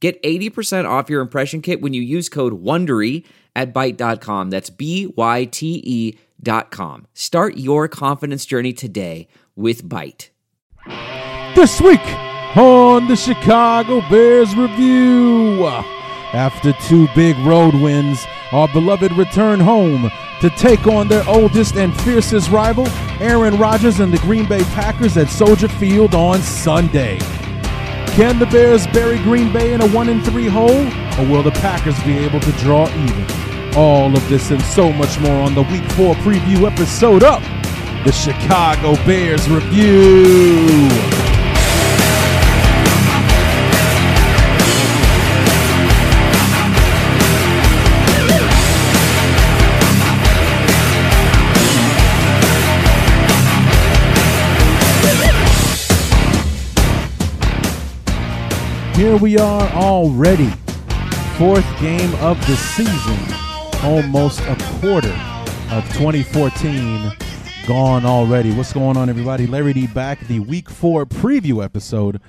Get 80% off your impression kit when you use code WONDERY at Byte.com. That's B-Y-T-E dot com. Start your confidence journey today with Byte. This week on the Chicago Bears Review. After two big road wins, our beloved return home to take on their oldest and fiercest rival, Aaron Rodgers and the Green Bay Packers at Soldier Field on Sunday. Can the Bears bury Green Bay in a 1 and 3 hole, or will the Packers be able to draw even? All of this and so much more on the Week 4 preview episode of the Chicago Bears Review. Here we are already. Fourth game of the season. Almost a quarter of 2014 gone already. What's going on, everybody? Larry D back, the week four preview episode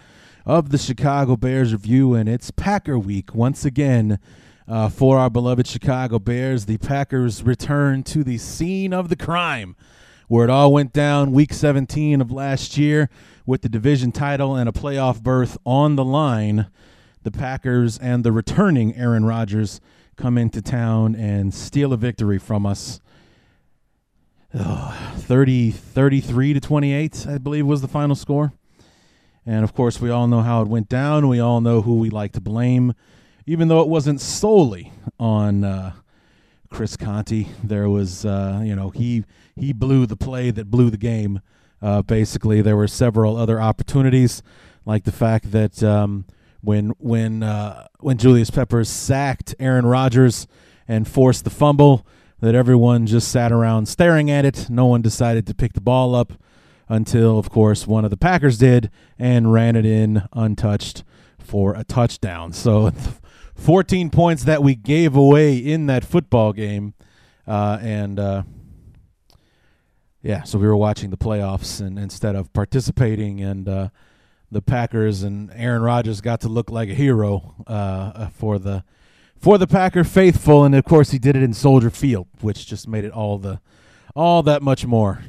of the Chicago Bears review, and it's Packer week once again uh, for our beloved Chicago Bears. The Packers return to the scene of the crime where it all went down week 17 of last year with the division title and a playoff berth on the line. The Packers and the returning Aaron Rodgers come into town and steal a victory from us. Oh, 30, 33 to 28, I believe was the final score. And of course, we all know how it went down. We all know who we like to blame, even though it wasn't solely on uh, Chris Conte. There was, uh, you know, he he blew the play that blew the game. Uh, basically, there were several other opportunities, like the fact that um, when when uh, when Julius Peppers sacked Aaron Rodgers and forced the fumble, that everyone just sat around staring at it. No one decided to pick the ball up until, of course, one of the Packers did and ran it in untouched for a touchdown. So, 14 points that we gave away in that football game, uh, and uh, yeah, so we were watching the playoffs and instead of participating, and uh, the Packers and Aaron Rodgers got to look like a hero uh, for the for the Packer faithful, and of course he did it in Soldier Field, which just made it all the all that much more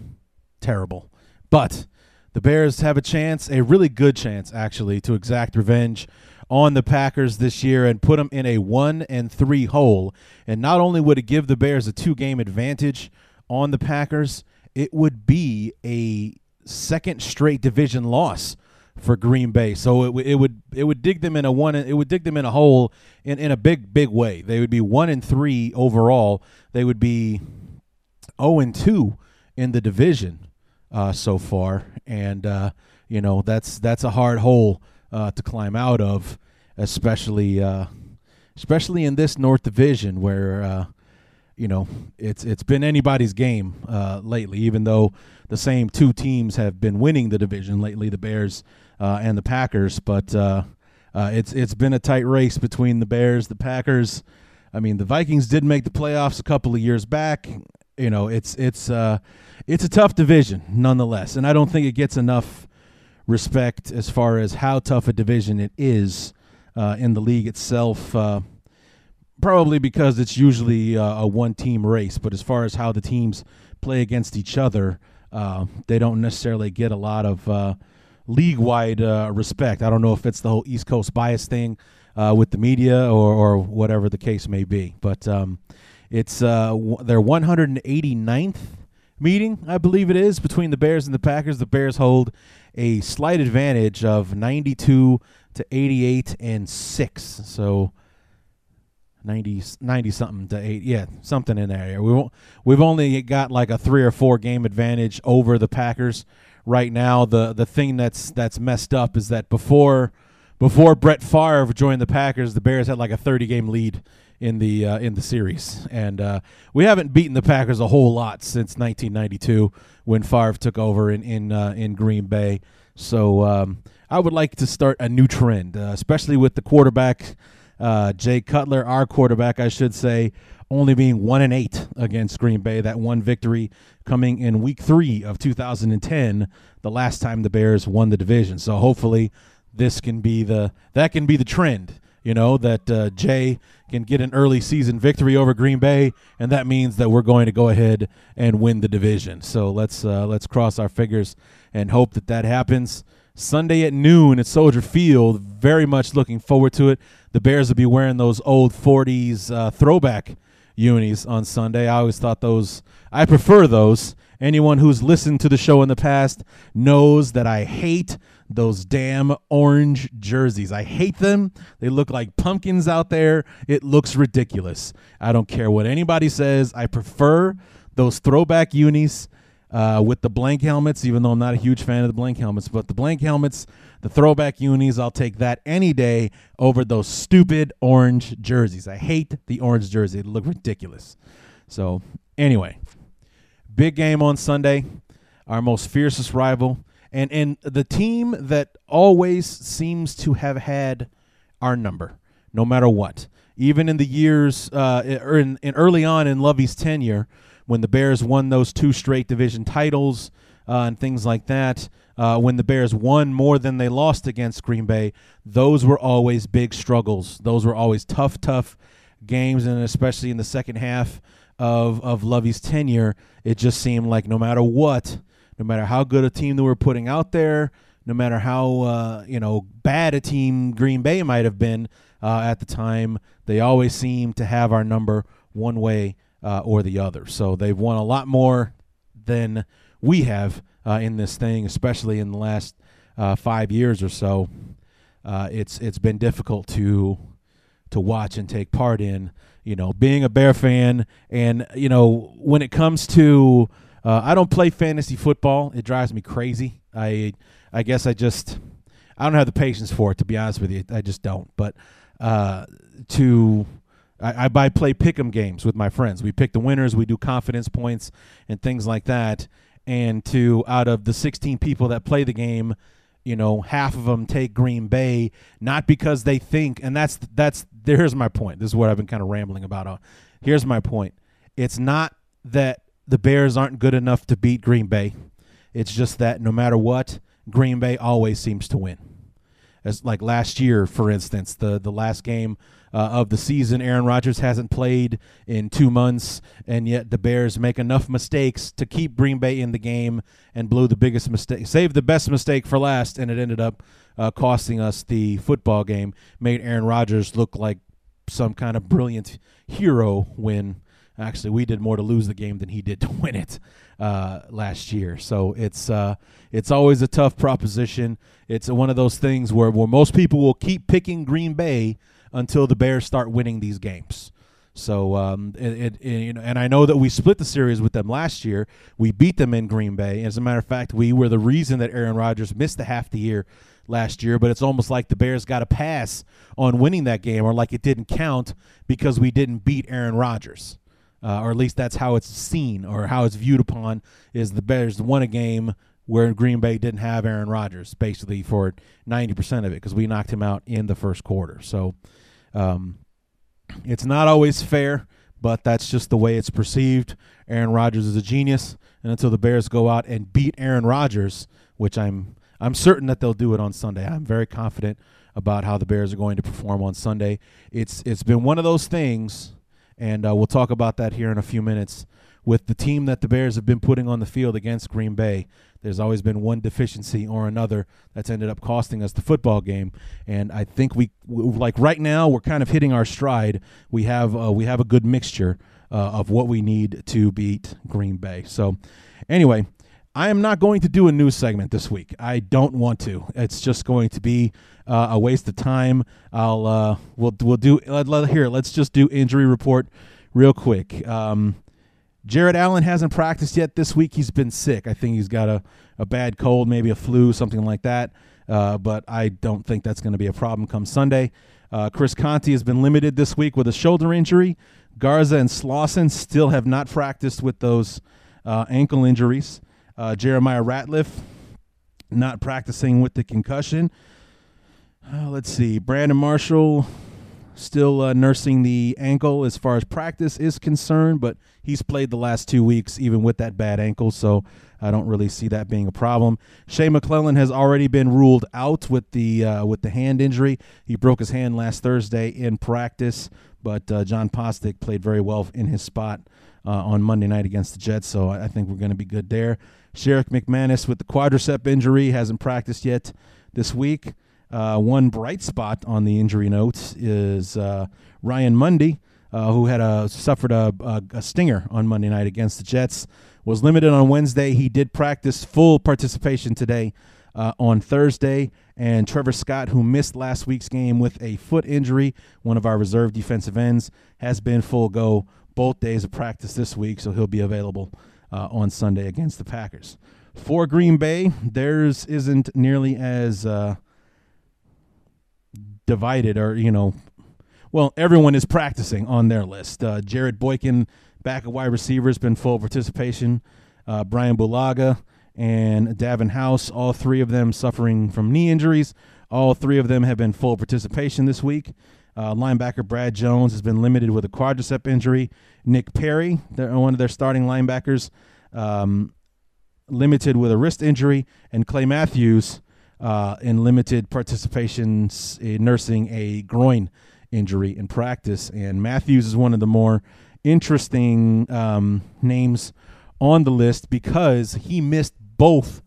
terrible. But the Bears have a chance, a really good chance actually, to exact revenge on the Packers this year and put them in a one and three hole. And not only would it give the Bears a two game advantage on the Packers, it would be a second straight division loss for Green Bay. So it, it would it would dig them in a one it would dig them in a hole in, in a big big way. They would be one and three overall. They would be zero oh and two in the division uh, so far, and uh, you know that's that's a hard hole uh, to climb out of, especially uh, especially in this North Division where uh, you know, it's it's been anybody's game uh, lately. Even though the same two teams have been winning the division lately, the Bears uh, and the Packers, but uh, uh, it's it's been a tight race between the Bears, the Packers. I mean, the Vikings did make the playoffs a couple of years back. You know, it's it's uh, it's a tough division nonetheless, and I don't think it gets enough respect as far as how tough a division it is uh, in the league itself probably because it's usually uh, a one team race. But as far as how the teams play against each other, uh, they don't necessarily get a lot of uh, league wide uh, respect. I don't know if it's the whole East Coast bias thing uh, with the media or, or whatever the case may be. But um, it's uh, w- their 189th meeting, I believe it is, between the Bears and the Packers. The Bears hold a slight advantage of 92 to 88 and 6. So 90, 90 something to eight, yeah, something in that area. We won't, we've only got like a three or four game advantage over the Packers right now. The the thing that's that's messed up is that before before Brett Favre joined the Packers, the Bears had like a 30 game lead in the uh, in the series, and uh, we haven't beaten the Packers a whole lot since 1992 when Favre took over in in uh, in Green Bay. So um, I would like to start a new trend, uh, especially with the quarterback uh, Jay Cutler, our quarterback, I should say, only being one and eight against Green Bay. That one victory coming in Week Three of 2010, the last time the Bears won the division. So hopefully this can be the that can be the trend. You know that uh, Jay can get an early season victory over Green Bay, and that means that we're going to go ahead and win the division. So let's uh, let's cross our fingers and hope that that happens. Sunday at noon at Soldier Field. Very much looking forward to it. The Bears will be wearing those old 40s uh, throwback unis on Sunday. I always thought those, I prefer those. Anyone who's listened to the show in the past knows that I hate those damn orange jerseys. I hate them. They look like pumpkins out there. It looks ridiculous. I don't care what anybody says. I prefer those throwback unis uh, with the blank helmets, even though I'm not a huge fan of the blank helmets. But the blank helmets, the throwback unis, I'll take that any day over those stupid orange jerseys. I hate the orange jersey. They look ridiculous. So, anyway, big game on Sunday. Our most fiercest rival. And, and the team that always seems to have had our number, no matter what. Even in the years, uh, or in, in early on in Lovie's tenure, when the Bears won those two straight division titles uh, and things like that. Uh, when the Bears won more than they lost against Green Bay, those were always big struggles. Those were always tough, tough games, and especially in the second half of of Lovie's tenure, it just seemed like no matter what, no matter how good a team they were putting out there, no matter how uh, you know bad a team Green Bay might have been uh, at the time, they always seemed to have our number one way uh, or the other. So they've won a lot more than we have uh, in this thing, especially in the last uh, five years or so. Uh, it's it's been difficult to to watch and take part in. You know, being a Bear fan, and you know when it comes to, uh, I don't play fantasy football. It drives me crazy. I I guess I just I don't have the patience for it to be honest with you. I just don't. But uh, to I, I buy play pick'em games with my friends. We pick the winners. We do confidence points and things like that. And to out of the 16 people that play the game, you know, half of them take Green Bay not because they think, and that's that's here's my point. This is what I've been kind of rambling about. Uh, here's my point. It's not that the Bears aren't good enough to beat Green Bay. It's just that no matter what, Green Bay always seems to win. As like last year, for instance, the the last game uh, of the season. Aaron Rodgers hasn't played in two months, and yet the Bears make enough mistakes to keep Green Bay in the game and blew the biggest mistake, saved the best mistake for last, and it ended up uh, costing us the football game. Made Aaron Rodgers look like some kind of brilliant hero when actually we did more to lose the game than he did to win it uh, last year. So it's uh, it's always a tough proposition. It's one of those things where, where most people will keep picking Green Bay until the Bears start winning these games. So, um, it, it, you know, and I know that we split the series with them last year. We beat them in Green Bay. As a matter of fact, we were the reason that Aaron Rodgers missed the half the year last year. But it's almost like the Bears got a pass on winning that game, or like it didn't count because we didn't beat Aaron Rodgers, uh, or at least that's how it's seen or how it's viewed upon. Is the Bears won a game where Green Bay didn't have Aaron Rodgers basically for 90% of it because we knocked him out in the first quarter. So um, it's not always fair, but that's just the way it's perceived. Aaron Rodgers is a genius, and until the Bears go out and beat Aaron Rodgers, which I'm I'm certain that they'll do it on Sunday. I'm very confident about how the Bears are going to perform on Sunday. It's it's been one of those things, and uh, we'll talk about that here in a few minutes with the team that the Bears have been putting on the field against Green Bay. There's always been one deficiency or another that's ended up costing us the football game, and I think we like right now we're kind of hitting our stride. We have uh, we have a good mixture uh, of what we need to beat Green Bay. So, anyway. I am not going to do a news segment this week. I don't want to. It's just going to be uh, a waste of time. I'll uh, we'll we'll do let, let, here. Let's just do injury report real quick. Um, Jared Allen hasn't practiced yet this week. He's been sick. I think he's got a, a bad cold, maybe a flu, something like that. uh, but I don't think that's going to be a problem come Sunday. Uh, Chris Conte has been limited this week with a shoulder injury. Garza and Slauson still have not practiced with those uh, ankle injuries. Uh, Jeremiah Ratliff not practicing with the concussion. Uh, let's see. Brandon Marshall still uh, nursing the ankle as far as practice is concerned, but he's played the last two weeks even with that bad ankle, so I don't really see that being a problem. Shea McClellin has already been ruled out with the uh, with the hand injury. He broke his hand last Thursday in practice, but uh, Jon Bostic played very well in his spot uh, on Monday night against the Jets, so I think we're going to be good there. Sherrick McManus with the quadricep injury hasn't practiced yet this week. Uh, one bright spot on the injury notes is uh, Ryan Mundy, uh, who had a suffered a, a, a, stinger on Monday night against the Jets. Was limited on Wednesday. He did practice full participation today uh, on Thursday. And Trevor Scott, who missed last week's game with a foot injury, one of our reserve defensive ends, has been full go both days of practice this week, so he'll be available uh, on Sunday against the Packers. For Green Bay, theirs isn't nearly as uh, divided or, you know, well, everyone is practicing on their list. Uh, Jarrett Boykin, back at wide receiver, has been full participation. Uh, Brian Bulaga and Davon House, all three of them suffering from knee injuries. All three of them have been full participation this week. Uh, linebacker Brad Jones has been limited with a quadricep injury. Nick Perry, one of their starting linebackers, um, limited with a wrist injury, and Clay Matthews uh, in limited participation in nursing a groin injury in practice. And Matthews is one of the more interesting um, names on the list because he missed both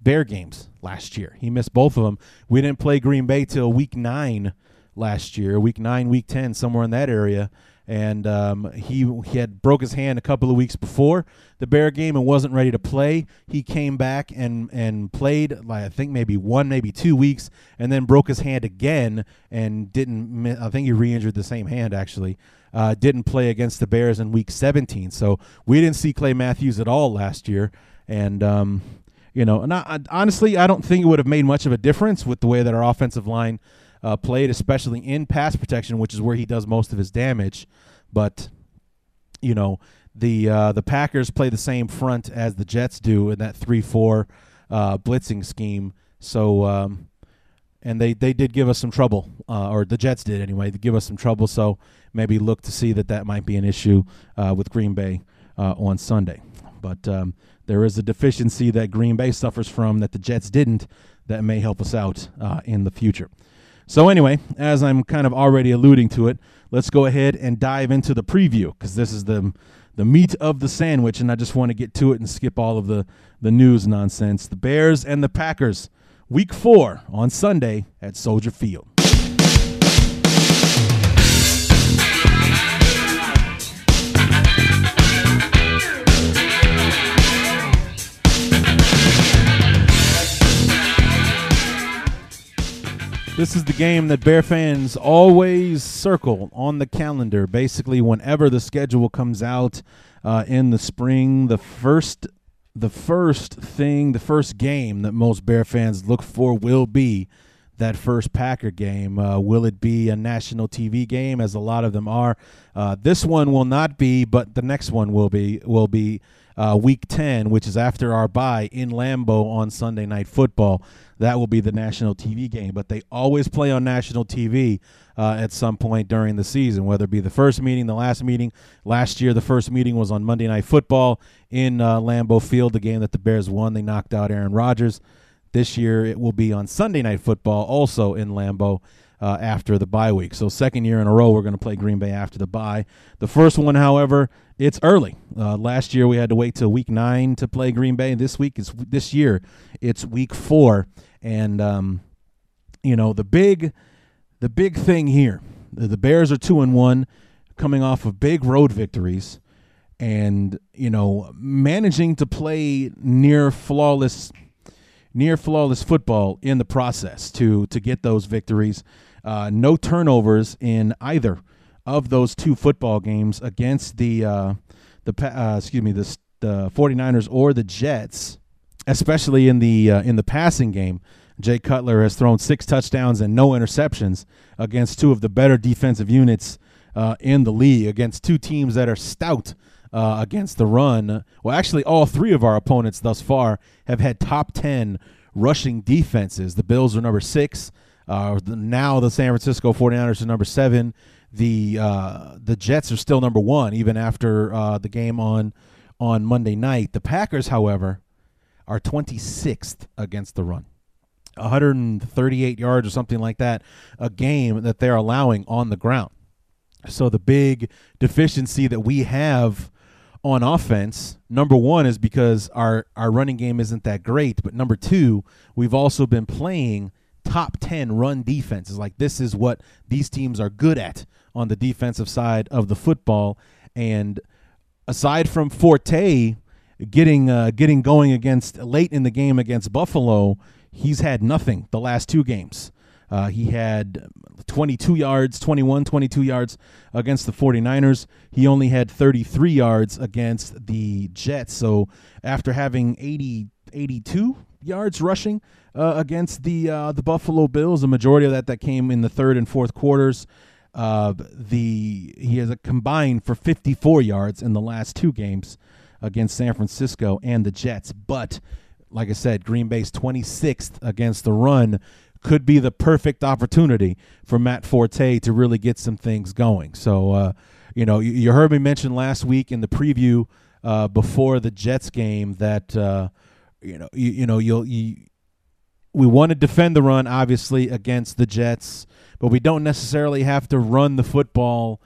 Bear games last year. He missed both of them. We didn't play Green Bay till week nine last year, week nine, week 10, somewhere in that area and um, he he had broke his hand a couple of weeks before the Bear game and wasn't ready to play. He came back and and played like I think maybe one maybe two weeks, and then broke his hand again and didn't. I think he re-injured the same hand actually. Uh, didn't play against the Bears in Week 17, so we didn't see Clay Matthews at all last year, and. Um, you know, and I, honestly, I don't think it would have made much of a difference with the way that our offensive line uh, played, especially in pass protection, which is where he does most of his damage. But you know, the uh, the Packers play the same front as the Jets do in that three four uh, blitzing scheme. So. Um, and they, they did give us some trouble, uh, or the Jets did anyway. They give us some trouble, so maybe look to see that that might be an issue uh, with Green Bay uh, on Sunday. But um, there is a deficiency that Green Bay suffers from that the Jets didn't that may help us out in the future. So, anyway, as I'm kind of already alluding to it, let's go ahead and dive into the preview because this is the the meat of the sandwich, and I just want to get to it and skip all of the the news nonsense. The Bears and the Packers, Week Four on Sunday at Soldier Field. This is the game that Bear fans always circle on the calendar. Basically, whenever the schedule comes out uh, in the spring, the first the first thing, the first game that most Bear fans look for will be that first Packer game. Uh, will it be a national TV game, as a lot of them are? Uh, this one will not be, but the next one will be. Will be uh, Week Ten, which is after our bye in Lambeau on Sunday Night Football that will be the national TV game. But they always play on national TV uh, at some point during the season, whether it be the first meeting, the last meeting. Last year, the first meeting was on Monday Night Football in uh, Lambeau Field, the game that the Bears won. They knocked out Aaron Rodgers. This year, it will be on Sunday Night Football, also in Lambeau uh, after the bye week. So second year in a row, we're going to play Green Bay after the bye. The first one, however, it's early. Uh, last year we had to wait till week nine to play Green Bay. This week is this year it's week four, and um, you know the big the big thing here. The, Bears are two and one, coming off of big road victories, and you know managing to play near flawless near flawless football in the process to to get those victories. Uh, no turnovers in either of those two football games against the uh, the uh, excuse me the the 49ers or the Jets, especially in the uh, in the passing game Jay Cutler has thrown six touchdowns and no interceptions against two of the better defensive units uh, in the league, against two teams that are stout uh, against the run. Well, actually, all three of our opponents thus far have had top 10 rushing defenses. The Bills are number six. Uh, now the San Francisco 49ers are number seven. The uh, the Jets are still number one, even after uh, the game on on Monday night. The Packers, however, are 26th against the run. 138 yards or something like that a game that they're allowing on the ground. So the big deficiency that we have on offense, number one is because our our running game isn't that great, but number two, we've also been playing top 10 run defenses. Like this is what these teams are good at on the defensive side of the football and aside from Forte getting uh, getting going against late in the game against Buffalo, he's had nothing the last two games. Uh, he had 22 yards, 21, 22 yards against the 49ers. He only had 33 yards against the Jets. So after having 80, 82 yards rushing uh, against the uh, the Buffalo Bills, the majority of that that came in the third and fourth quarters. Uh, the he has a combined for 54 yards in the last two games against San Francisco and the Jets. But like I said, Green Bay's 26th against the run could be the perfect opportunity for Matt Forte to really get some things going. So, uh, you know, you, you, heard me mention last week in the preview uh, before the Jets game that uh, you know you, you know you'll you, we want to defend the run obviously against the Jets, but we don't necessarily have to run the football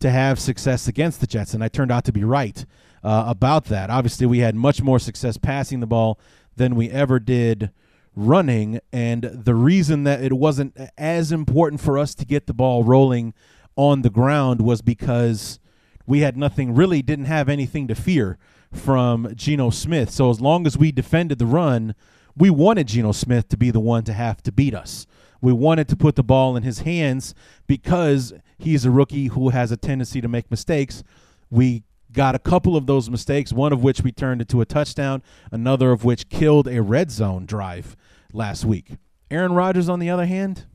to have success against the Jets. And I turned out to be right uh, about that. Obviously, we had much more success passing the ball than we ever did running. And the reason that it wasn't as important for us to get the ball rolling on the ground was because we had nothing, really didn't have anything to fear from Geno Smith. So as long as we defended the run, we wanted Geno Smith to be the one to have to beat us. We wanted to put the ball in his hands because he's a rookie who has a tendency to make mistakes. We got a couple of those mistakes, one of which we turned into a touchdown, another of which killed a red zone drive last week. Aaron Rodgers, on the other hand,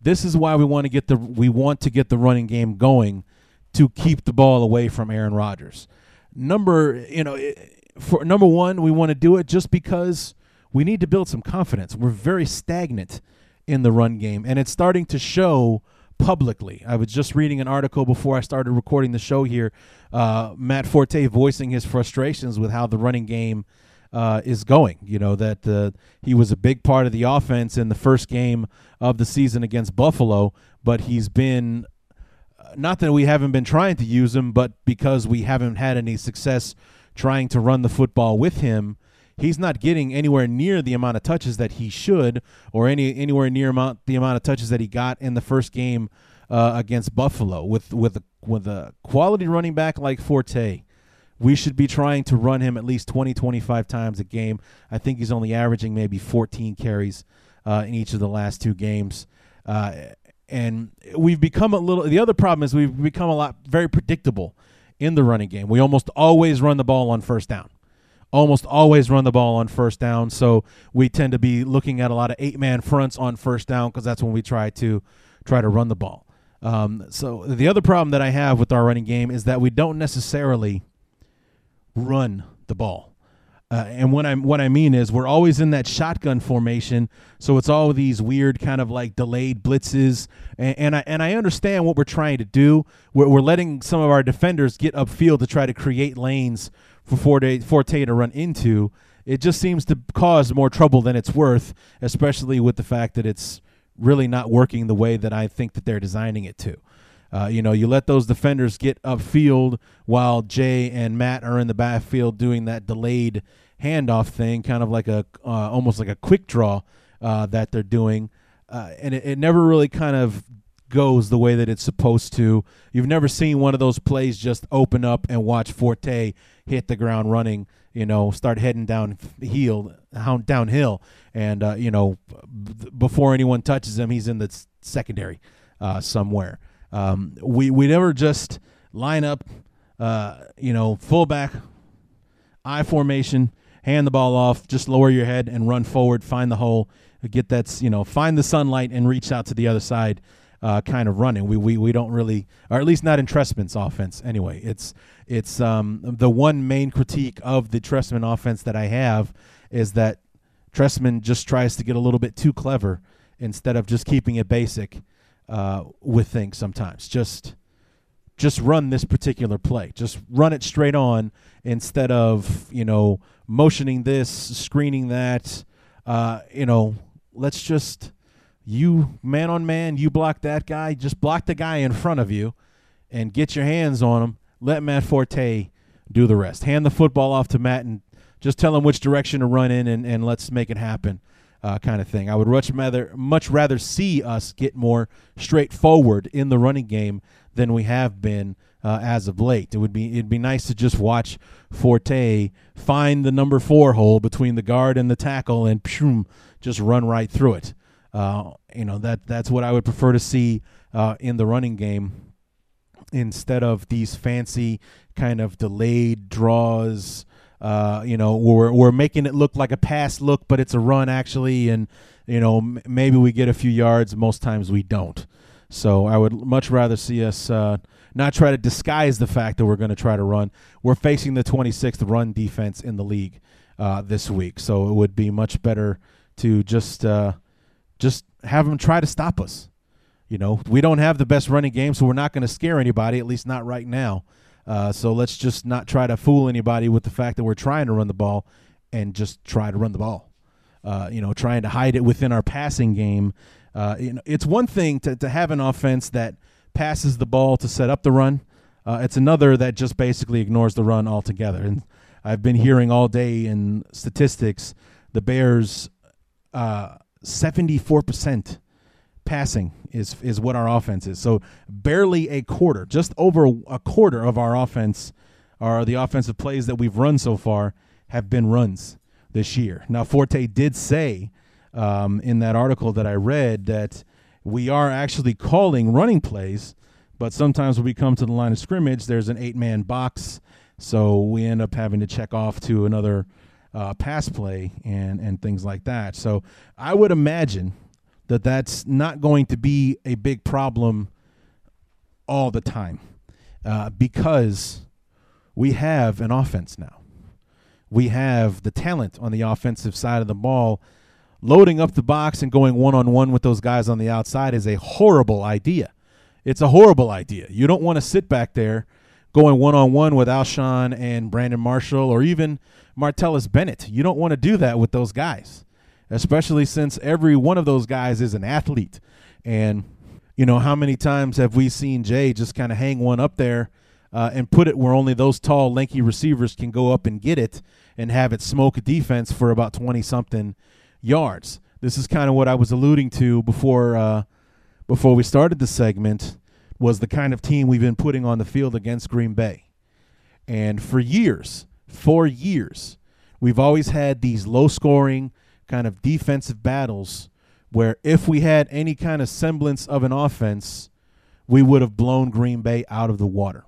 this is why we want to get the we want to get the running game going to keep the ball away from Aaron Rodgers. Number, you know, for number one, we want to do it just because we need to build some confidence. We're very stagnant in the run game, and it's starting to show publicly. I was just reading an article before I started recording the show here. Uh, Matt Forte voicing his frustrations with how the running game uh, is going. You know that uh, he was a big part of the offense in the first game of the season against Buffalo, but he's been not that we haven't been trying to use him, but because we haven't had any success trying to run the football with him he's not getting anywhere near the amount of touches that he should, or any anywhere near amount the amount of touches that he got in the first game uh, against Buffalo. With with a, with a quality running back like Forte, we should be trying to run him at least 20, 25 times a game. I think he's only averaging maybe 14 carries uh, in each of the last two games. Uh, and we've become a little. The other problem is we've become a lot very predictable in the running game. We almost always run the ball on first down almost always run the ball on first down. So we tend to be looking at a lot of eight man fronts on first down because that's when we try to try to run the ball. Um, so the other problem that I have with our running game is that we don't necessarily run the ball. Uh, and what I what I mean is we're always in that shotgun formation, so it's all these weird kind of like delayed blitzes, and, and I and I understand what we're trying to do. We're, we're letting some of our defenders get upfield to try to create lanes for Forte, Forte to run into. It just seems to cause more trouble than it's worth, especially with the fact that it's really not working the way that I think that they're designing it to. Uh, you know, you let those defenders get upfield while Jay and Matt are in the backfield doing that delayed handoff thing, kind of like a uh, almost like a quick draw uh, that they're doing, uh, and it, it, never really kind of goes the way that it's supposed to. You've never seen one of those plays just open up and watch Forte hit the ground running. You know, start heading down heel, downhill, and uh, you know, before anyone touches him, he's in the secondary uh, somewhere. Um, we we never just line up, uh, you know, fullback, I formation, hand the ball off, just lower your head and run forward, find the hole, get that you know find the sunlight and reach out to the other side uh, kind of running. We, we we don't really, or at least not in Trestman's offense. Anyway, it's it's um, the one main critique of the Trestman offense that I have is that Trestman just tries to get a little bit too clever instead of just keeping it basic uh, with things. Sometimes just just run this particular play. Just run it straight on instead of you know motioning this, screening that. Uh, you know, let's just you man on man, you block that guy, just block the guy in front of you and get your hands on him. Let Matt Forte do the rest. Hand the football off to Matt and just tell him which direction to run in and, and let's make it happen. Uh, kind of thing. I would much rather much rather see us get more straightforward in the running game than we have been uh, as of late. It would be it'd be nice to just watch Forte find the number four hole between the guard and the tackle and pshoom, just run right through it. Uh, you know that that's what I would prefer to see uh, in the running game instead of these fancy kind of delayed draws. Uh, you know, we're we're making it look like a pass look, but it's a run actually, and you know m- maybe we get a few yards. Most times we don't. So I would much rather see us uh, not try to disguise the fact that we're going to try to run. We're facing the 26th run defense in the league uh, this week, so it would be much better to just uh, just have them try to stop us. You know, we don't have the best running game, so we're not going to scare anybody, at least not right now. Uh, so let's just not try to fool anybody with the fact that we're trying to run the ball and just try to run the ball. Uh, you know, trying to hide it within our passing game. Uh, you know, it's one thing to, to have an offense that passes the ball to set up the run. Uh, it's another that just basically ignores the run altogether. And I've been hearing all day in statistics the Bears uh, 74% passing is is what our offense is. So barely a quarter, just over a quarter of our offense are the offensive plays that we've run so far have been runs this year. Now Forte did say um, in that article that I read that we are actually calling running plays, but sometimes when we come to the line of scrimmage, there's an eight man box, so we end up having to check off to another uh, pass play and and things like that. So I would imagine that that's not going to be a big problem all the time uh, because we have an offense now. We have the talent on the offensive side of the ball. Loading up the box and going one on one with those guys on the outside is a horrible idea. It's a horrible idea. You don't want to sit back there going one on one with Alshon and Brandon Marshall or even Martellus Bennett. You don't want to do that with those guys, especially since every one of those guys is an athlete. And, you know, how many times have we seen Jay just kind of hang one up there uh, and put it where only those tall, lanky receivers can go up and get it and have it smoke a defense for about 20 something yards? This is kind of what I was alluding to before. Uh, before we started the segment, was the kind of team we've been putting on the field against Green Bay. And for years, for years, we've always had these low scoring kind of defensive battles where if we had any kind of semblance of an offense, we would have blown Green Bay out of the water.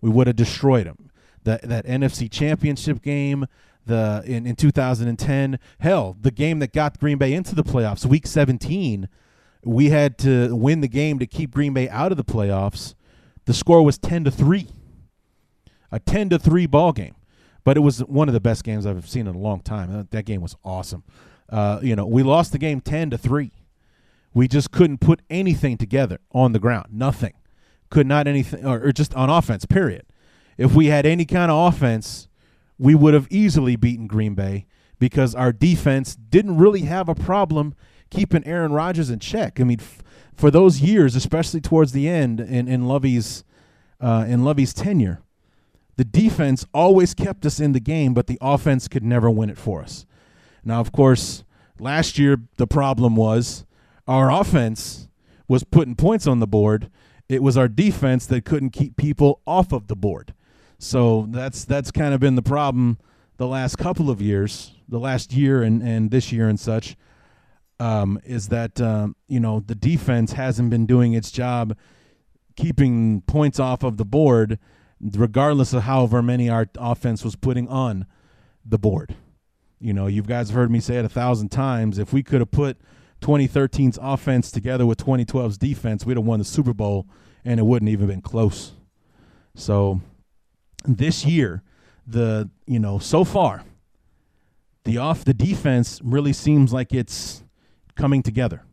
We would have destroyed them. That that NFC Championship game, the in, in 2010, hell, the game that got Green Bay into the playoffs, Week 17, we had to win the game to keep Green Bay out of the playoffs. The score was 10 to 3. A 10 to 3 ball game but it was one of the best games I've seen in a long time. That game was awesome. Uh, you know, we lost the game ten to three. We just couldn't put anything together on the ground. Nothing. Could not anything, or, or just on offense. Period. If we had any kind of offense, we would have easily beaten Green Bay because our defense didn't really have a problem keeping Aaron Rodgers in check. I mean, f- for those years, especially towards the end in in Lovie's uh, in Lovie's tenure, the defense always kept us in the game, but the offense could never win it for us. Now, of course, last year the problem was our offense was putting points on the board. It was our defense that couldn't keep people off of the board. So that's that's kind of been the problem the last couple of years, the last year and, and this year and such, um, is that um, you know the defense hasn't been doing its job keeping points off of the board regardless of however many our offense was putting on the board. You know, you guys have heard me say it a thousand times. If we could have put 2013's offense together with 2012's defense, we'd have won the Super Bowl, and it wouldn't even been close. So this year, the you know so far, the off the defense really seems like it's coming together.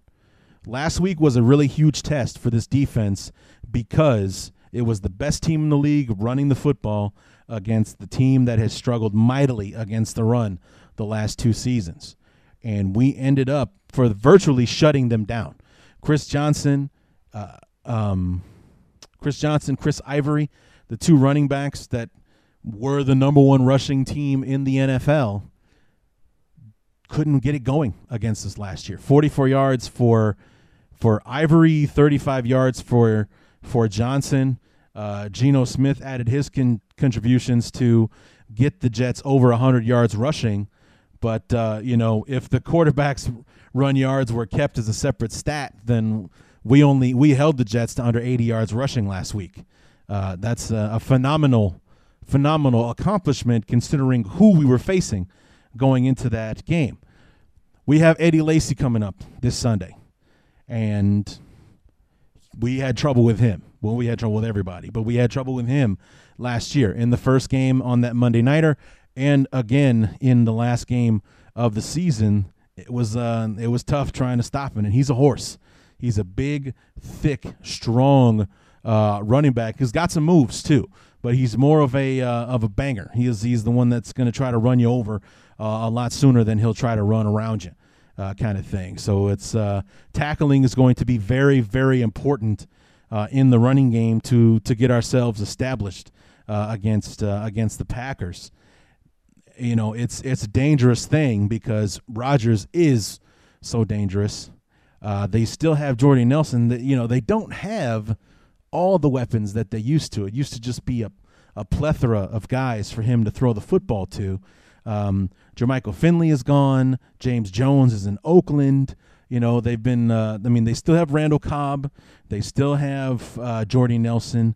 Last week was a really huge test for this defense because it was the best team in the league running the football against the team that has struggled mightily against the run the last two seasons. And we ended up for virtually shutting them down. Chris Johnson, uh, um, Chris Johnson, Chris Ivory, the two running backs that were the number one rushing team in the NFL, couldn't get it going against us last year. 44 yards for for Ivory, 35 yards for for Johnson. Uh, Geno Smith added his con- contributions to get the Jets over 100 yards rushing. But uh, you know, if the quarterbacks run yards were kept as a separate stat, then we only we held the Jets to under 80 yards rushing last week. Uh, that's a, a, phenomenal, phenomenal accomplishment considering who we were facing going into that game. We have Eddie Lacy coming up this Sunday, and we had trouble with him. Well, we had trouble with everybody, but we had trouble with him last year in the first game on that Monday nighter, and again in the last game of the season. It was uh, it was tough trying to stop him, and he's a horse. He's a big, thick, strong uh, running back. He's got some moves too, but he's more of a uh, of a banger. He is he's the one that's going to try to run you over uh, a lot sooner than he'll try to run around you, uh, kind of thing. So it's uh, tackling is going to be very very important in the running game to to get ourselves established against against the Packers. You know, it's it's a dangerous thing because Rodgers is so dangerous uh, they still have Jordy Nelson. That you know they don't have all the weapons that they used to. It used to just be a, a plethora of guys for him to throw the football to. Um, Jermichael Finley is gone. James Jones is in Oakland. You know they've been. Uh, I mean, they still have Randall Cobb. They still have uh, Jordy Nelson.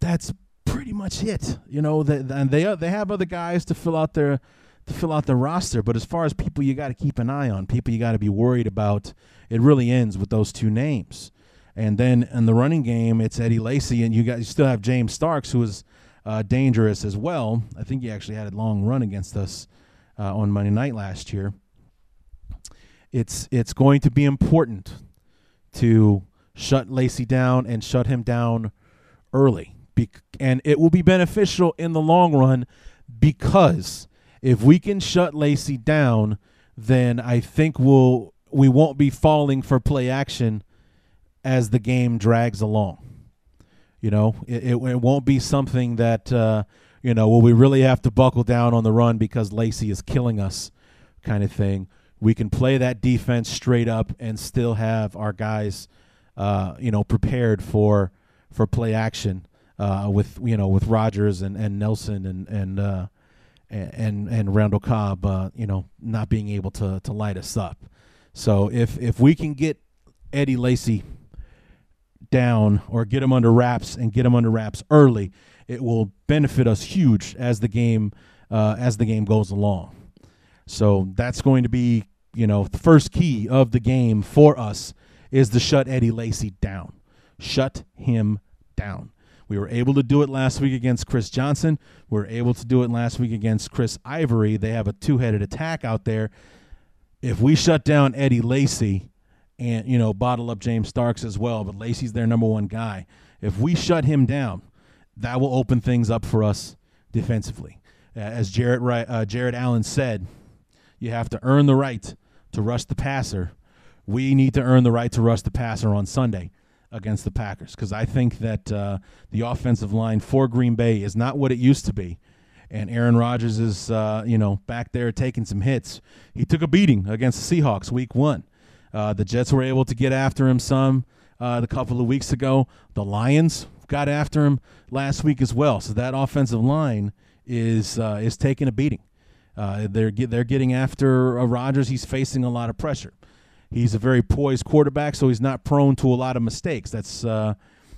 That's pretty much it. You know, they, and they they have other guys to fill out their to fill out the roster. But as far as people you got to keep an eye on, people you got to be worried about, it really ends with those two names. And then in the running game, it's Eddie Lacy, and you got you still have James Starks, who is uh, dangerous as well. I think he actually had a long run against us uh, on Monday night last year. It's it's going to be important to shut Lacy down and shut him down early, Be- and it will be beneficial in the long run because if we can shut Lacy down, then I think we'll we won't be falling for play action as the game drags along. You know, it, it, it won't be something that uh, you know, will we really have to buckle down on the run because Lacy is killing us, kind of thing. We can play that defense straight up and still have our guys, uh, you know, prepared for for play action uh, with you know with Rodgers and, and Nelson and and uh, and and Randall Cobb, uh, you know, not being able to to light us up. So if if we can get Eddie Lacy down or get him under wraps and get him under wraps early, it will benefit us huge as the game uh, as the game goes along. So that's going to be you know the first key of the game for us is to shut Eddie Lacy down. Shut him down. We were able to do it last week against Chris Johnson. We were able to do it last week against Chris Ivory. They have a two headed attack out there. If we shut down Eddie Lacy and, you know, bottle up James Starks as well, but Lacy's their number one guy. If we shut him down, that will open things up for us defensively. As Jared, uh, Jared Allen said, you have to earn the right to rush the passer. We need to earn the right to rush the passer on Sunday against the Packers because I think that uh, the offensive line for Green Bay is not what it used to be. And Aaron Rodgers is, uh, you know, back there taking some hits. He took a beating against the Seahawks week one. Uh, the Jets were able to get after him some uh, a couple of weeks ago. The Lions got after him last week as well. So that offensive line is uh, is taking a beating. Uh, they're they're getting after Rodgers. He's facing a lot of pressure. He's a very poised quarterback, so he's not prone to a lot of mistakes. That's uh,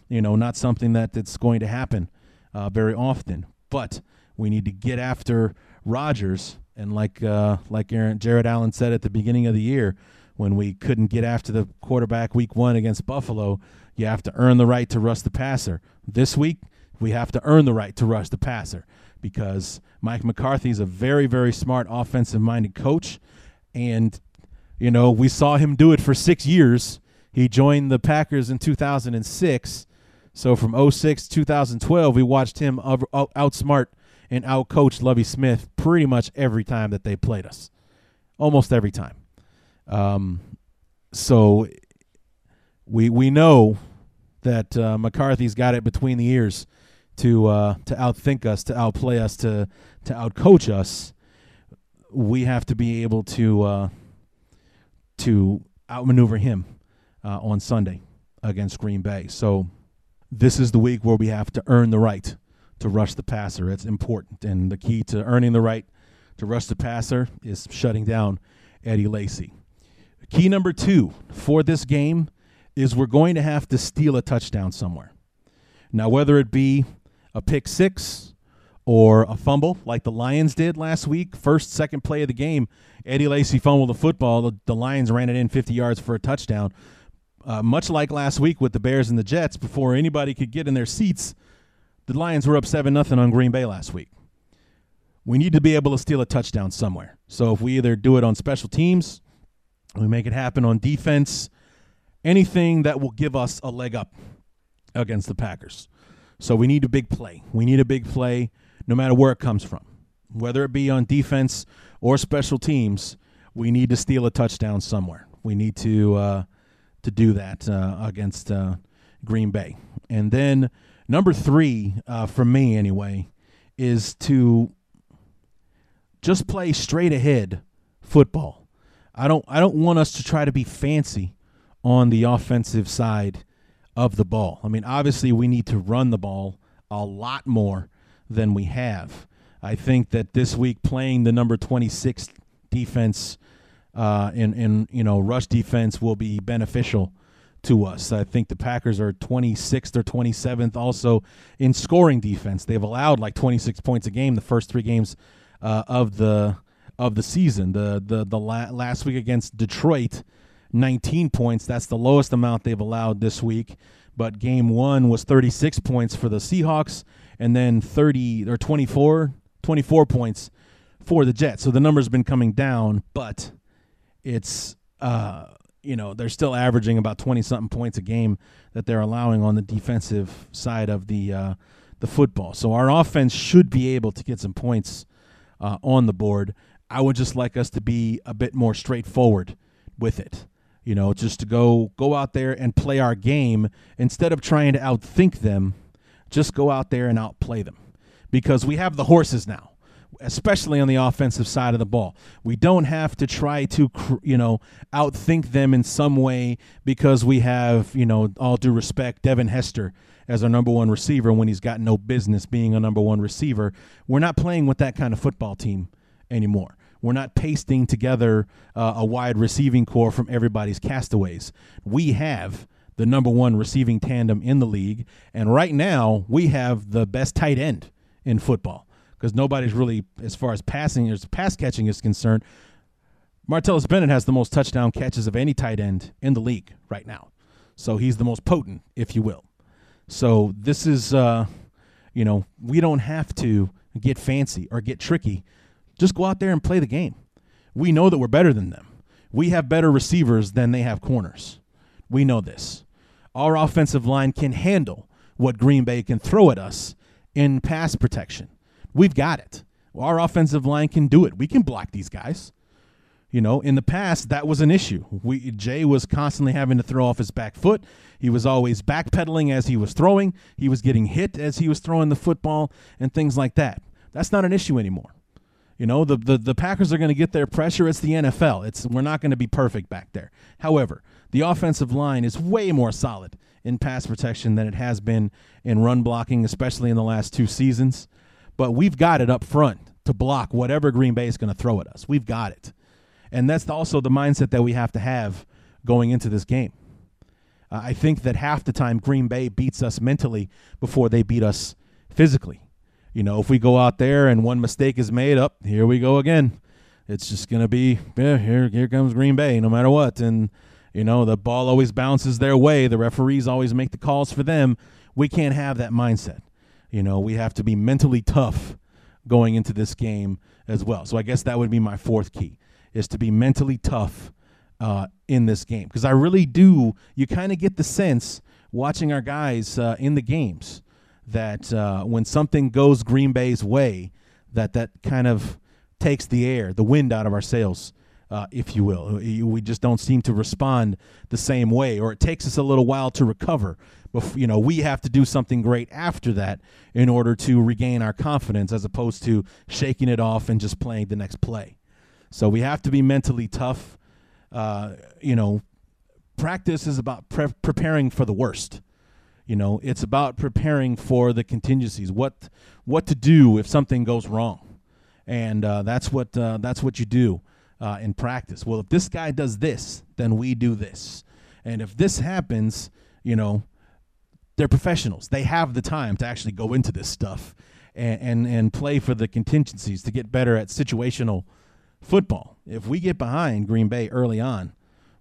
you know not something that that's going to happen uh, very often. But we need to get after Rodgers And like uh, like Aaron, Jared Allen said at the beginning of the year, when we couldn't get after the quarterback week one against Buffalo, you have to earn the right to rush the passer. This week, we have to earn the right to rush the passer because Mike McCarthy is a very, very smart offensive minded coach. And, you know, we saw him do it for six years. He joined the Packers in 2006. So from 06 2012, we watched him outsmart and outcoach Lovie Smith pretty much every time that they played us. Almost every time. Um, so we we know that uh, McCarthy's got it between the ears to uh, to outthink us, to outplay us, to to outcoach us. We have to be able to uh, to outmaneuver him uh, on Sunday against Green Bay. So this is the week where we have to earn the right to rush the passer. It's important, and the key to earning the right to rush the passer is shutting down Eddie Lacy. Key number two for this game is we're going to have to steal a touchdown somewhere. Now, whether it be a pick six or a fumble like the Lions did last week, first, second play of the game, Eddie Lacy fumbled the football. The, the Lions ran it in 50 yards for a touchdown. Uh, much like last week with the Bears and the Jets, before anybody could get in their seats, the Lions were up 7 nothing on Green Bay last week. We need to be able to steal a touchdown somewhere. So if we either do it on special teams, we make it happen on defense, anything that will give us a leg up against the Packers. So we need a big play. We need a big play no matter where it comes from. Whether it be on defense or special teams, we need to steal a touchdown somewhere. We need to uh, to do that uh, against uh, Green Bay. And then number three, uh, for me anyway, is to just play straight ahead football. I don't I don't want us to try to be fancy on the offensive side of the ball. I mean, obviously we need to run the ball a lot more than we have. I think that this week playing the number 26 defense uh, in you know rush defense will be beneficial to us. I think the Packers are 26th or 27th also in scoring defense. They've allowed like 26 points a game the first three games uh, of the of the season. The the the la- last week against Detroit, 19 points. That's the lowest amount they've allowed this week. But game one was 36 points for the Seahawks, and then 30 or 24 24 points for the Jets. So the number's been coming down, but it's uh, you know they're still averaging about 20 something points a game that they're allowing on the defensive side of the uh, the football. So our offense should be able to get some points uh, on the board. I would just like us to be a bit more straightforward with it. You know, just to go go out there and play our game instead of trying to outthink them. Just go out there and outplay them because we have the horses now especially on the offensive side of the ball. We don't have to try to, you know, outthink them in some way because we have, you know, all due respect, Devin Hester as our number one receiver when he's got no business being a number one receiver. We're not playing with that kind of football team anymore. We're not pasting together uh, a wide receiving corps from everybody's castaways. We have the number one receiving tandem in the league, and right now we have the best tight end in football because nobody's really, as far as passing, as pass catching is concerned, Martellus Bennett has the most touchdown catches of any tight end in the league right now. So he's the most potent, if you will. So this is, uh, you know, we don't have to get fancy or get tricky. Just go out there and play the game. We know that we're better than them. We have better receivers than they have corners. We know this. Our offensive line can handle what Green Bay can throw at us in pass protection. We've got it. Our offensive line can do it. We can block these guys. You know, in the past, that was an issue. We Jay was constantly having to throw off his back foot. He was always backpedaling as he was throwing. He was getting hit as he was throwing the football and things like that. That's not an issue anymore. You know, the the, the Packers are going to get their pressure. It's the NFL. It's we're not going to be perfect back there. However, the offensive line is way more solid in pass protection than it has been in run blocking, especially in the last two seasons but we've got it up front to block whatever Green Bay is going to throw at us. We've got it. And that's also the mindset that we have to have going into this game. Uh, I think that half the time Green Bay beats us mentally before they beat us physically. You know, if we go out there and one mistake is made up, here we go again. It's just gonna be yeah, here here comes Green Bay, no matter what. And you know, the ball always bounces their way. The referees always make the calls for them. We can't have that mindset. You know, we have to be mentally tough going into this game as well. So I guess that would be my fourth key is to be mentally tough uh, in this game because I really do. You kind of get the sense watching our guys uh, in the games that uh, when something goes Green Bay's way, that that kind of takes the air, the wind out of our sails, uh, if you will. We just don't seem to respond the same way, or it takes us a little while to recover. But you know, we have to do something great after that in order to regain our confidence, as opposed to shaking it off and just playing the next play. So we have to be mentally tough. Uh, you know, practice is about pre- preparing for the worst. You know, it's about preparing for the contingencies. What what to do if something goes wrong, and uh, that's what uh, that's what you do uh, in practice. Well, if this guy does this, then we do this, and if this happens, you know, they're professionals. They have the time to actually go into this stuff and and, and play for the contingencies to get better at situational football. If we get behind Green Bay early on,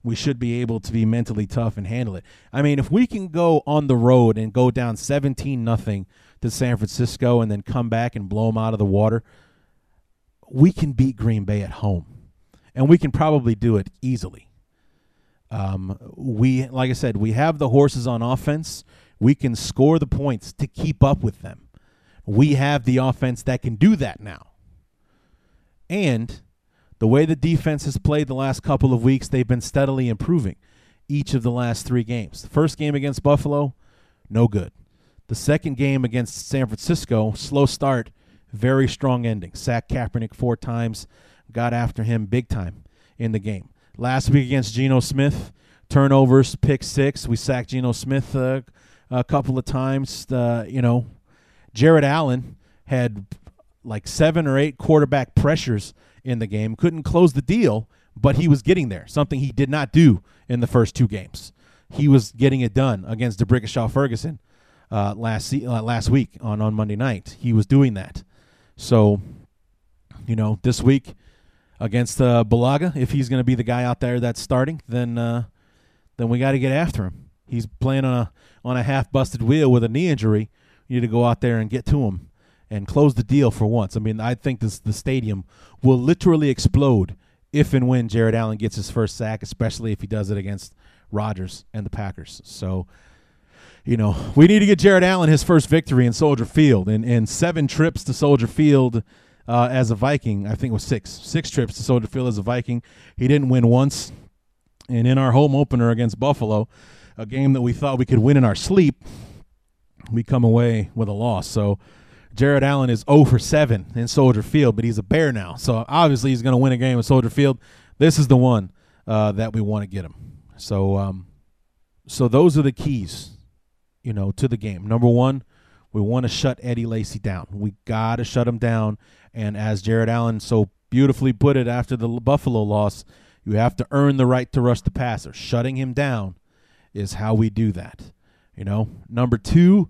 we should be able to be mentally tough and handle it. I mean, if we can go on the road and go down 17 nothing to San Francisco and then come back and blow them out of the water, we can beat Green Bay at home. And we can probably do it easily. Um, we like I said, we have the horses on offense. We can score the points to keep up with them. We have the offense that can do that now. And the way the defense has played the last couple of weeks, they've been steadily improving each of the last three games. The first game against Buffalo, no good. The second game against San Francisco, slow start, very strong ending. Sacked Kaepernick four times, got after him big time in the game. Last week against Geno Smith, turnovers, pick six. We sacked Geno Smith uh, a couple of times. Uh, you know, Jared Allen had like seven or eight quarterback pressures in the game. Couldn't close the deal, but he was getting there, something he did not do in the first two games. He was getting it done against D'Brickashaw Ferguson uh, last uh, last week on, on Monday night. He was doing that. So, you know, this week against uh, Bulaga, if he's going to be the guy out there that's starting, then uh, then we got to get after him. He's playing on a on a half busted wheel with a knee injury. You need to go out there and get to him and close the deal for once. I mean, I think this the stadium will literally explode if and when Jared Allen gets his first sack, especially if he does it against Rodgers and the Packers. So, you know, we need to get Jared Allen his first victory in Soldier Field. And, and seven trips to Soldier Field uh, as a Viking, I think it was six. Six trips to Soldier Field as a Viking. He didn't win once. And in our home opener against Buffalo, a game that we thought we could win in our sleep, we come away with a loss. So, Jared Allen is 0 for 7 in Soldier Field, but he's a Bear now. So obviously he's going to win a game in Soldier Field. This is the one uh, that we want to get him. So, um, so those are the keys, you know, to the game. Number one, we want to shut Eddie Lacy down. We got to shut him down. And as Jared Allen so beautifully put it after the Buffalo loss, you have to earn the right to rush the passer. Shutting him down is how we do that. You know, number two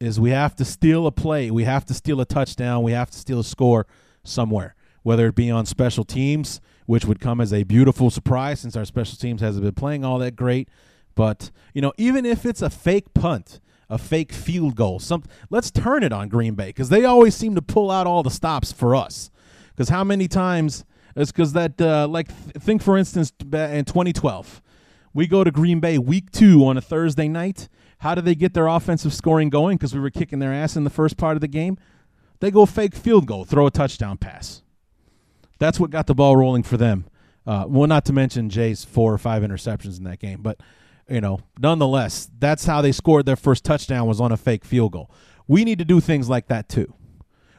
is we have to steal a play, we have to steal a touchdown, we have to steal a score somewhere, whether it be on special teams, which would come as a beautiful surprise since our special teams hasn't been playing all that great. But you know, even if it's a fake punt, a fake field goal, some let's turn it on Green Bay because they always seem to pull out all the stops for us. Because how many times? It's because that, uh, like, th- think for instance, in 2012, we go to Green Bay week two on a Thursday night how do they get their offensive scoring going? Because we were kicking their ass in the first part of the game. They go fake field goal, throw a touchdown pass. That's what got the ball rolling for them. Uh, well, not to mention Jay's four or five interceptions in that game, but you know, nonetheless, that's how they scored their first touchdown was on a fake field goal. We need to do things like that too.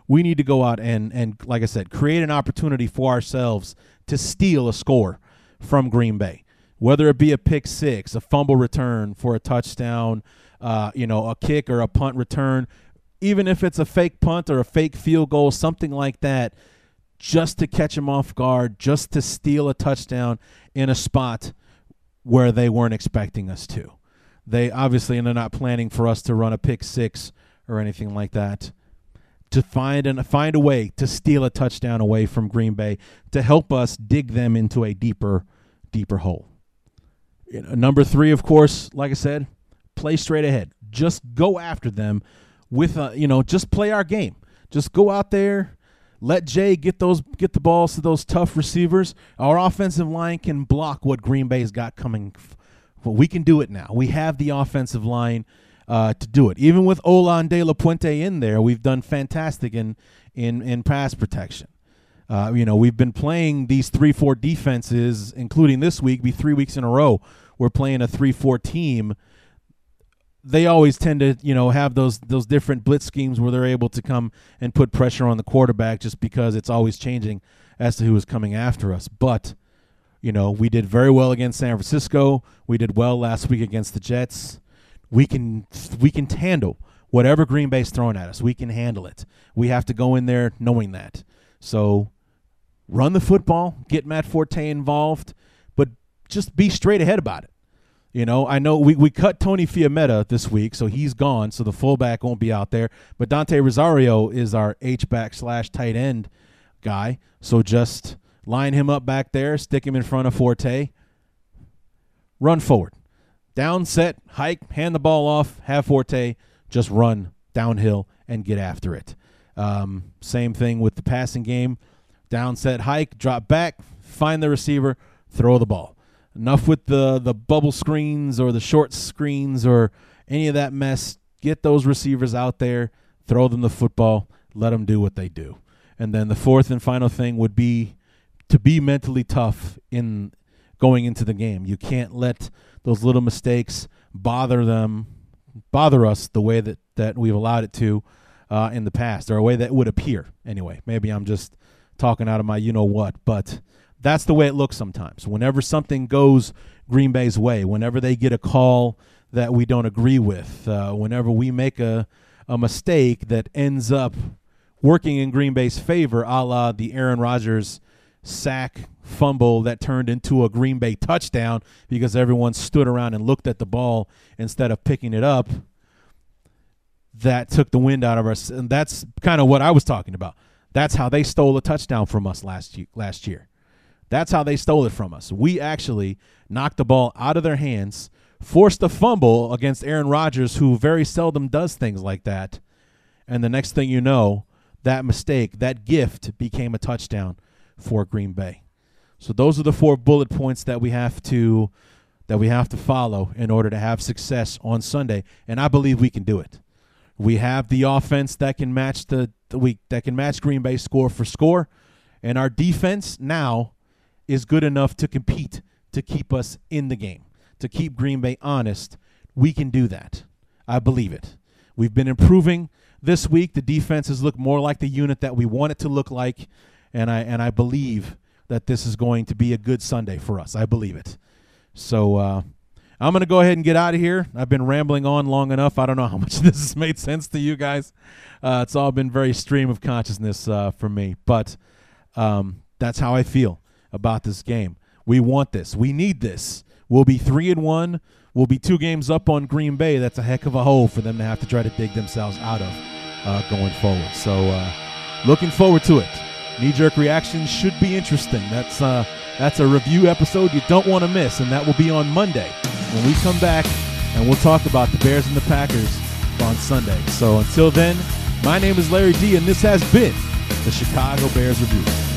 We need to go out and and like I said, create an opportunity for ourselves to steal a score from Green Bay whether it be a pick six, a fumble return for a touchdown, uh, you know, a kick or a punt return, even if it's a fake punt or a fake field goal, something like that, just to catch them off guard, just to steal a touchdown in a spot where they weren't expecting us to. They obviously, and they're not planning for us to run a pick six or anything like that. to find and find a way to steal a touchdown away from Green Bay to help us dig them into a deeper, deeper hole. You know, number three, of course, like I said, play straight ahead. Just go after them with a, you know, just play our game. Just go out there, let Jay get those get the balls to those tough receivers. Our offensive line can block what Green Bay's got coming. Well, we can do it now. We have the offensive line uh, to do it. Even with Olan De La Puente in there, we've done fantastic in in in pass protection. Uh, you know, we've been playing these three four defenses, including this week, be three weeks in a row. We're playing a three four team. They always tend to, you know, have those those different blitz schemes where they're able to come and put pressure on the quarterback, just because it's always changing as to who is coming after us. But you know, we did very well against San Francisco. We did well last week against the Jets we can we can handle whatever Green Bay's throwing at us. We can handle it. We have to go in there knowing that. So run the football, get Matt Forte involved, but just be straight ahead about it. You know, I know we, we cut Tony Fiametta this week, so he's gone, so the fullback won't be out there. But Dante Rosario is our H back slash tight end guy. So just line him up back there, stick him in front of Forte, run forward down, set, hike, hand the ball off, have Forte, just run downhill and get after it. Um, same thing with the passing game. Down, set, hike, drop back, find the receiver, throw the ball. Enough with the, the bubble screens or the short screens or any of that mess. Get those receivers out there, throw them the football, let them do what they do. And then the fourth and final thing would be to be mentally tough in going into the game. You can't let those little mistakes bother them, bother us the way that, that we've allowed it to uh, in the past, or a way that would appear anyway. Maybe I'm just talking out of my you know what, but that's the way it looks sometimes. Whenever something goes Green Bay's way, whenever they get a call that we don't agree with, uh, whenever we make a, a mistake that ends up working in Green Bay's favor, a la the Aaron Rodgers sack fumble that turned into a Green Bay touchdown because everyone stood around and looked at the ball instead of picking it up. That took the wind out of us, and that's kind of what I was talking about. That's how they stole a touchdown from us last year, last year. That's how they stole it from us. We actually knocked the ball out of their hands, forced a fumble against Aaron Rodgers, who very seldom does things like that. And the next thing you know, that mistake, that gift became a touchdown for Green Bay. So those are the four bullet points that we have to that we have to follow in order to have success on Sunday, and I believe we can do it. We have the offense that can match the, the week that can match Green Bay score for score, and our defense now is good enough to compete to keep us in the game, to keep Green Bay honest. We can do that. I believe it. We've been improving this week. The defense has looked more like the unit that we want it to look like, and I and I believe that this is going to be a good Sunday for us. I believe it. So uh, I'm going to go ahead and get out of here. I've been rambling on long enough. I don't know how much this has made sense to you guys. Uh, it's all been very stream of consciousness uh, for me, but um, that's how I feel about this game. We want this. We need this. We'll be three and one. We'll be two games up on Green Bay. That's a heck of a hole for them to have to try to dig themselves out of uh, going forward. So, uh, looking forward to it. Knee jerk reactions should be interesting. That's uh, that's a review episode you don't want to miss, and that will be on Monday when we come back and we'll talk about the Bears and the Packers on Sunday. So until then, my name is Larry D, and this has been the Chicago Bears Review.